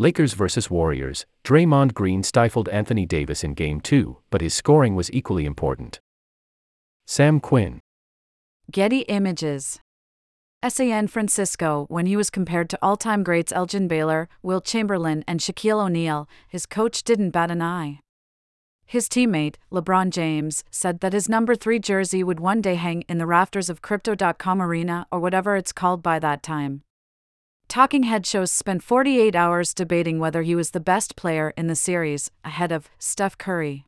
Lakers vs. Warriors, Draymond Green stifled Anthony Davis in Game 2, but his scoring was equally important. Sam Quinn. Getty Images. San Francisco, when he was compared to all time greats Elgin Baylor, Wilt Chamberlain, and Shaquille O'Neal, his coach didn't bat an eye. His teammate, LeBron James, said that his number 3 jersey would one day hang in the rafters of Crypto.com Arena or whatever it's called by that time. Talking Head shows spent 48 hours debating whether he was the best player in the series, ahead of Steph Curry.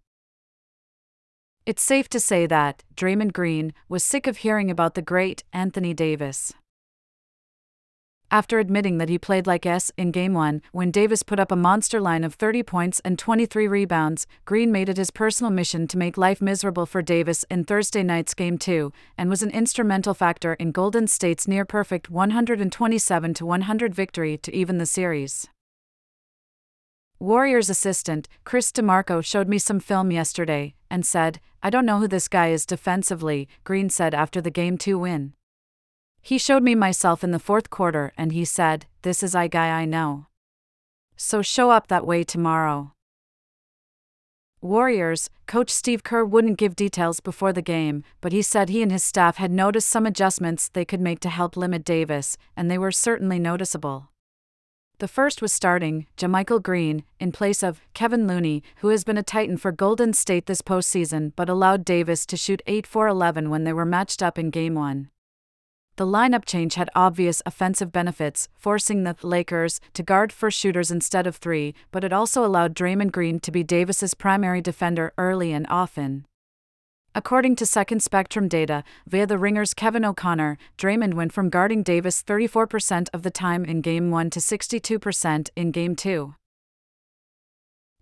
It's safe to say that Draymond Green was sick of hearing about the great Anthony Davis. After admitting that he played like S in Game 1, when Davis put up a monster line of 30 points and 23 rebounds, Green made it his personal mission to make life miserable for Davis in Thursday night's Game 2, and was an instrumental factor in Golden State's near perfect 127 100 victory to even the series. Warriors assistant, Chris DeMarco, showed me some film yesterday and said, I don't know who this guy is defensively, Green said after the Game 2 win. He showed me myself in the fourth quarter and he said, This is I guy I know. So show up that way tomorrow. Warriors, coach Steve Kerr wouldn't give details before the game, but he said he and his staff had noticed some adjustments they could make to help limit Davis, and they were certainly noticeable. The first was starting JaMychal Green in place of Kevin Looney, who has been a titan for Golden State this postseason but allowed Davis to shoot 8 4 11 when they were matched up in Game 1. The lineup change had obvious offensive benefits, forcing the Lakers to guard first shooters instead of three, but it also allowed Draymond Green to be Davis's primary defender early and often. According to Second Spectrum data, via the Ringer's Kevin O'Connor, Draymond went from guarding Davis 34% of the time in Game 1 to 62% in Game 2.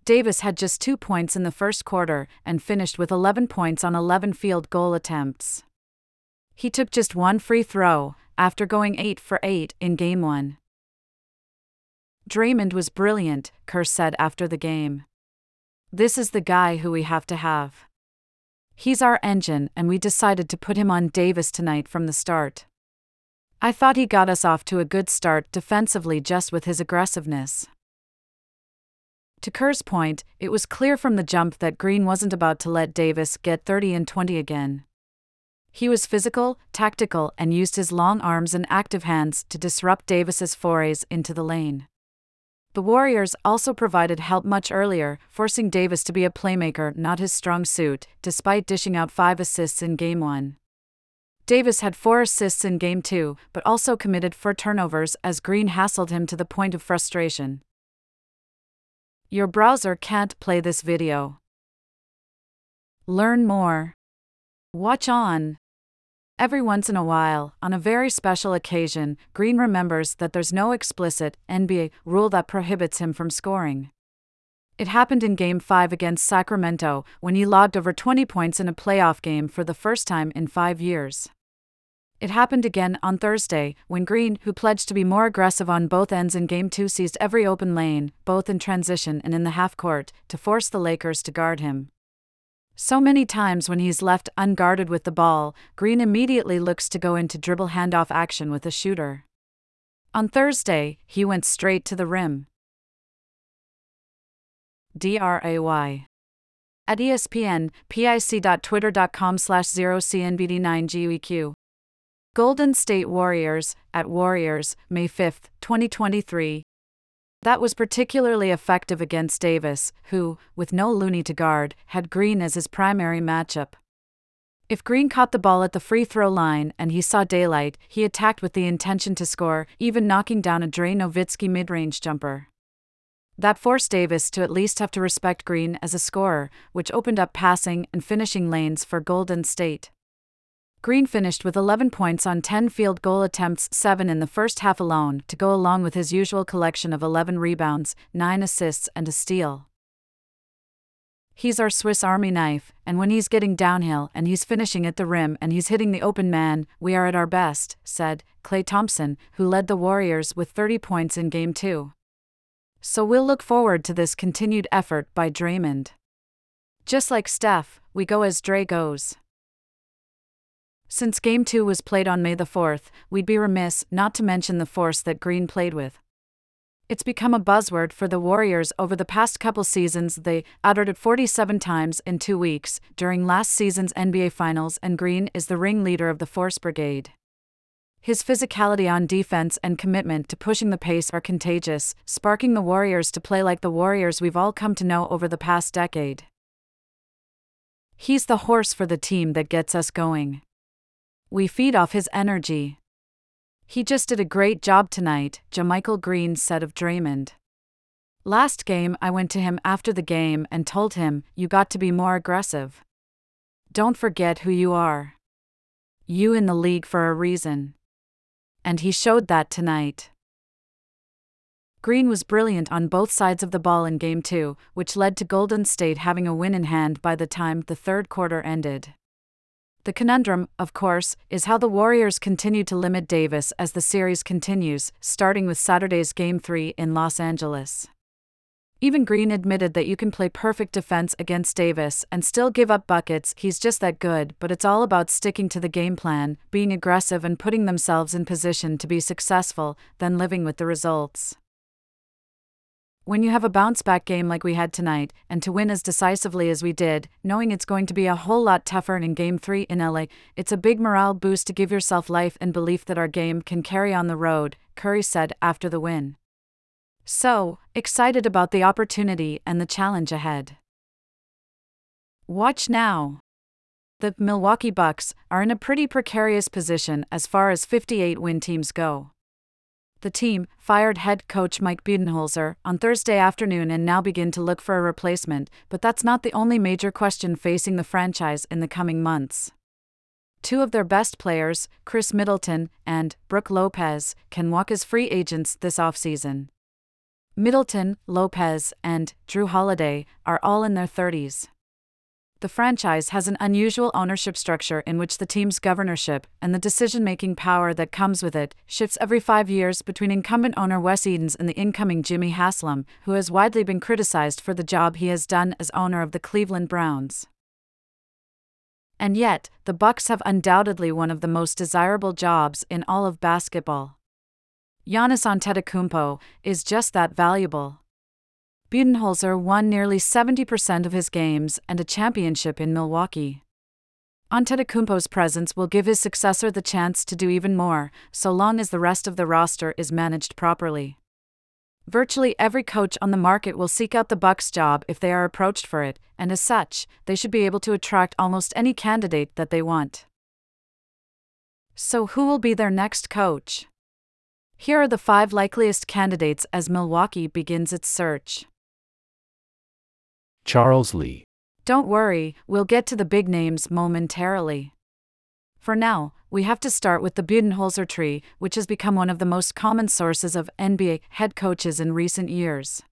Davis had just two points in the first quarter and finished with 11 points on 11 field goal attempts. He took just one free throw, after going 8 for 8 in Game 1. Draymond was brilliant, Kerr said after the game. This is the guy who we have to have. He's our engine, and we decided to put him on Davis tonight from the start. I thought he got us off to a good start defensively just with his aggressiveness. To Kerr's point, it was clear from the jump that Green wasn't about to let Davis get 30 and 20 again. He was physical, tactical, and used his long arms and active hands to disrupt Davis's forays into the lane. The Warriors also provided help much earlier, forcing Davis to be a playmaker, not his strong suit, despite dishing out five assists in Game 1. Davis had four assists in Game 2, but also committed four turnovers as Green hassled him to the point of frustration. Your browser can't play this video. Learn more. Watch on. Every once in a while, on a very special occasion, Green remembers that there's no explicit NBA rule that prohibits him from scoring. It happened in Game 5 against Sacramento when he logged over 20 points in a playoff game for the first time in five years. It happened again on Thursday when Green, who pledged to be more aggressive on both ends in Game 2, seized every open lane, both in transition and in the half court, to force the Lakers to guard him. So many times when he's left unguarded with the ball, Green immediately looks to go into dribble handoff action with a shooter. On Thursday, he went straight to the rim. DRAY. At ESPN, pic.twitter.com slash 0cnbd9gueq. Golden State Warriors, at Warriors, May 5, 2023. That was particularly effective against Davis, who, with no Looney to guard, had Green as his primary matchup. If Green caught the ball at the free throw line and he saw daylight, he attacked with the intention to score, even knocking down a Dre Nowitzki mid range jumper. That forced Davis to at least have to respect Green as a scorer, which opened up passing and finishing lanes for Golden State. Green finished with 11 points on 10 field goal attempts, 7 in the first half alone, to go along with his usual collection of 11 rebounds, 9 assists, and a steal. He's our Swiss Army knife, and when he's getting downhill and he's finishing at the rim and he's hitting the open man, we are at our best, said Klay Thompson, who led the Warriors with 30 points in Game 2. So we'll look forward to this continued effort by Draymond. Just like Steph, we go as Dre goes. Since Game 2 was played on May the 4th, we'd be remiss not to mention the force that Green played with. It's become a buzzword for the Warriors over the past couple seasons. They uttered it 47 times in two weeks during last season's NBA Finals, and Green is the ringleader of the Force Brigade. His physicality on defense and commitment to pushing the pace are contagious, sparking the Warriors to play like the Warriors we've all come to know over the past decade. He's the horse for the team that gets us going. We feed off his energy. He just did a great job tonight, JaMychal Green said of Draymond. Last game, I went to him after the game and told him, You got to be more aggressive. Don't forget who you are. You in the league for a reason. And he showed that tonight. Green was brilliant on both sides of the ball in Game 2, which led to Golden State having a win in hand by the time the third quarter ended. The conundrum, of course, is how the Warriors continue to limit Davis as the series continues, starting with Saturday's Game 3 in Los Angeles. Even Green admitted that you can play perfect defense against Davis and still give up buckets, he's just that good, but it's all about sticking to the game plan, being aggressive and putting themselves in position to be successful, then living with the results. When you have a bounce back game like we had tonight, and to win as decisively as we did, knowing it's going to be a whole lot tougher in Game 3 in LA, it's a big morale boost to give yourself life and belief that our game can carry on the road, Curry said after the win. So, excited about the opportunity and the challenge ahead. Watch now. The Milwaukee Bucks are in a pretty precarious position as far as 58 win teams go. The team fired head coach Mike Budenholzer on Thursday afternoon and now begin to look for a replacement, but that's not the only major question facing the franchise in the coming months. Two of their best players, Khris Middleton and Brook Lopez, can walk as free agents this offseason. Middleton, Lopez, and Jrue Holiday are all in their 30s. The franchise has an unusual ownership structure in which the team's governorship and the decision making power that comes with it shifts every five years between incumbent owner Wes Edens and the incoming Jimmy Haslam, who has widely been criticized for the job he has done as owner of the Cleveland Browns. And yet, the Bucks have undoubtedly one of the most desirable jobs in all of basketball. Giannis Antetokounmpo is just that valuable. Budenholzer won nearly 70% of his games and a championship in Milwaukee. Antetokounmpo's presence will give his successor the chance to do even more, so long as the rest of the roster is managed properly. Virtually every coach on the market will seek out the Bucks job if they are approached for it, and as such, they should be able to attract almost any candidate that they want. So who will be their next coach? Here are the five likeliest candidates as Milwaukee begins its search. Charles Lee. Don't worry, we'll get to the big names momentarily. For now, we have to start with the Budenholzer tree, which has become one of the most common sources of NBA head coaches in recent years.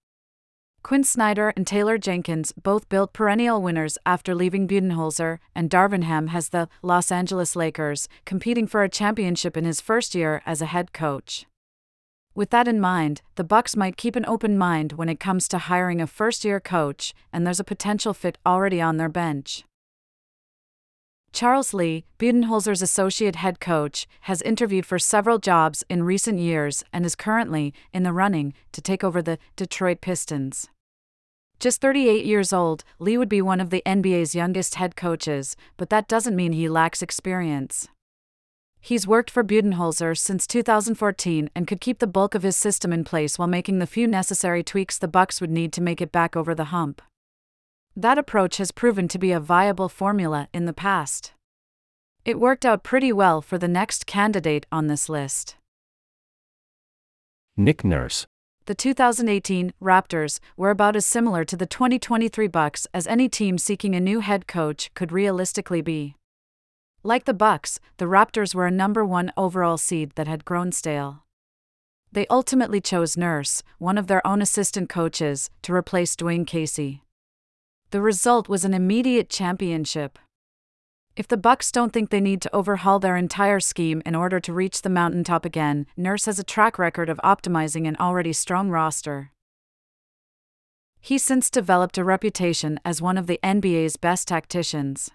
Quin Snyder and Taylor Jenkins both built perennial winners after leaving Budenholzer, and Darvin Ham has the Los Angeles Lakers competing for a championship in his first year as a head coach. With that in mind, the Bucks might keep an open mind when it comes to hiring a first-year coach, and there's a potential fit already on their bench. Charles Lee, Budenholzer's associate head coach, has interviewed for several jobs in recent years and is currently in the running to take over the Detroit Pistons. Just 38 years old, Lee would be one of the NBA's youngest head coaches, but that doesn't mean he lacks experience. He's worked for Budenholzer since 2014 and could keep the bulk of his system in place while making the few necessary tweaks the Bucks would need to make it back over the hump. That approach has proven to be a viable formula in the past. It worked out pretty well for the next candidate on this list. Nick Nurse. The 2018 Raptors were about as similar to the 2023 Bucks as any team seeking a new head coach could realistically be. Like the Bucks, the Raptors were a number 1 overall seed that had grown stale. They ultimately chose Nurse, one of their own assistant coaches, to replace Dwane Casey. The result was an immediate championship. If the Bucks don't think they need to overhaul their entire scheme in order to reach the mountaintop again, Nurse has a track record of optimizing an already strong roster. He's since developed a reputation as one of the NBA's best tacticians.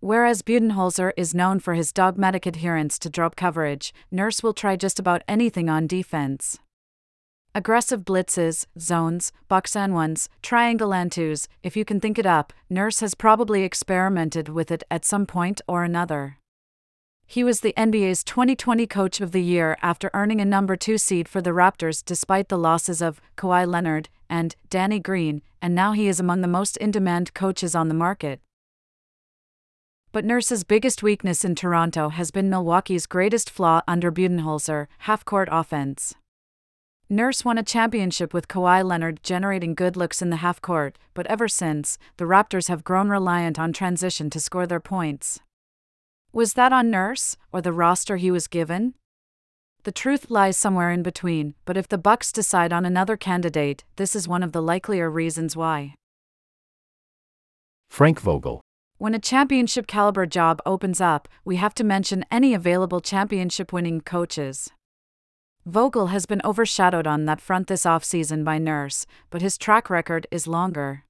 Whereas Budenholzer is known for his dogmatic adherence to drop coverage, Nurse will try just about anything on defense. Aggressive blitzes, zones, box and ones, triangle and twos, if you can think it up, Nurse has probably experimented with it at some point or another. He was the NBA's 2020 Coach of the Year after earning a number 2 seed for the Raptors despite the losses of Kawhi Leonard and Danny Green, and now he is among the most in demand coaches on the market. But Nurse's biggest weakness in Toronto has been Milwaukee's greatest flaw under Budenholzer half court offense. Nurse won a championship with Kawhi Leonard generating good looks in the half court, but ever since, the Raptors have grown reliant on transition to score their points. Was that on Nurse, or the roster he was given? The truth lies somewhere in between, but if the Bucks decide on another candidate, this is one of the likelier reasons why. Frank Vogel. When a championship caliber job opens up, we have to mention any available championship winning coaches. Vogel has been overshadowed on that front this offseason by Nurse, but his track record is longer.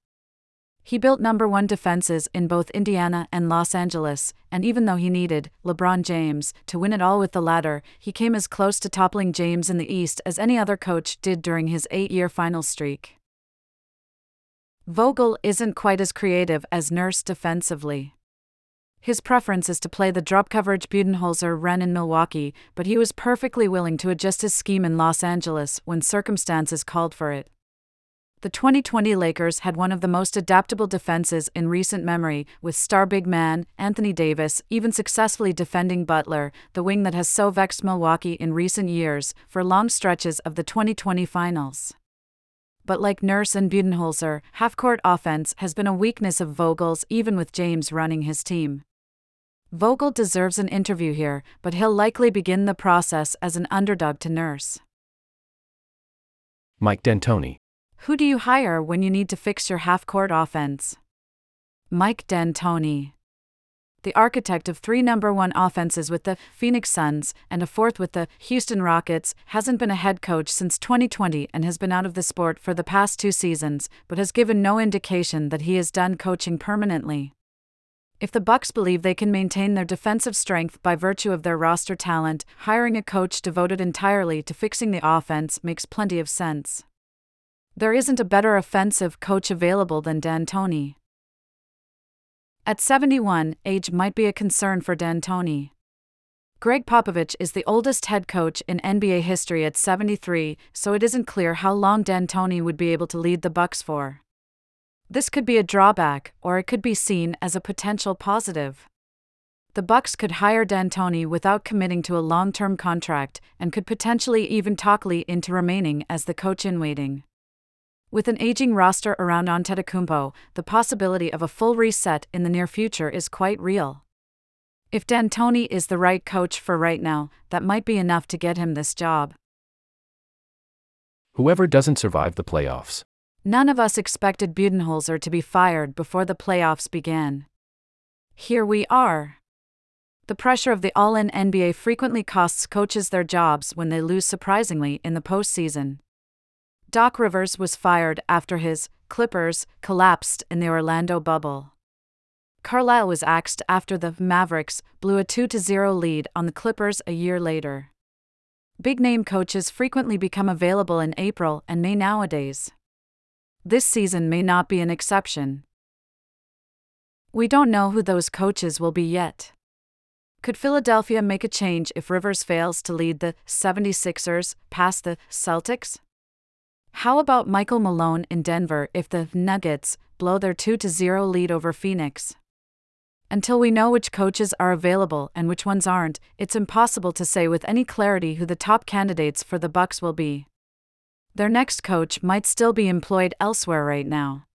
He built number one defenses in both Indiana and Los Angeles, and even though he needed LeBron James to win it all with the latter, he came as close to toppling James in the East as any other coach did during his eight year final streak. Vogel isn't quite as creative as Nurse defensively. His preference is to play the drop coverage Budenholzer ran in Milwaukee, but he was perfectly willing to adjust his scheme in Los Angeles when circumstances called for it. The 2020 Lakers had one of the most adaptable defenses in recent memory, with star big man Anthony Davis even successfully defending Butler, the wing that has so vexed Milwaukee in recent years, for long stretches of the 2020 finals. But like Nurse and Budenholzer, half court offense has been a weakness of Vogel's even with James running his team. Vogel deserves an interview here, but he'll likely begin the process as an underdog to Nurse. Mike D'Antoni. Who do you hire when you need to fix your half court offense? Mike D'Antoni. The architect of three number one offenses with the Phoenix Suns and a fourth with the Houston Rockets hasn't been a head coach since 2020 and has been out of the sport for the past two seasons, but has given no indication that he is done coaching permanently. If the Bucks believe they can maintain their defensive strength by virtue of their roster talent, hiring a coach devoted entirely to fixing the offense makes plenty of sense. There isn't a better offensive coach available than D'Antoni. At 71, age might be a concern for D'Antoni. Gregg Popovich is the oldest head coach in NBA history at 73, so it isn't clear how long D'Antoni would be able to lead the Bucks for. This could be a drawback, or it could be seen as a potential positive. The Bucks could hire D'Antoni without committing to a long-term contract and could potentially even talk Lee into remaining as the coach in waiting. With an aging roster around Antetokounmpo, the possibility of a full reset in the near future is quite real. If D'Antoni is the right coach for right now, that might be enough to get him this job. Whoever doesn't survive the playoffs. None of us expected Budenholzer to be fired before the playoffs began. Here we are. The pressure of the all in NBA frequently costs coaches their jobs when they lose surprisingly in the postseason. Doc Rivers was fired after his Clippers collapsed in the Orlando bubble. Carlisle was axed after the Mavericks blew a 2 0 lead on the Clippers a year later. Big name coaches frequently become available in April and May nowadays. This season may not be an exception. We don't know who those coaches will be yet. Could Philadelphia make a change if Rivers fails to lead the 76ers past the Celtics? How about Michael Malone in Denver if the Nuggets blow their 2 0 lead over Phoenix? Until we know which coaches are available and which ones aren't, it's impossible to say with any clarity who the top candidates for the Bucks will be. Their next coach might still be employed elsewhere right now.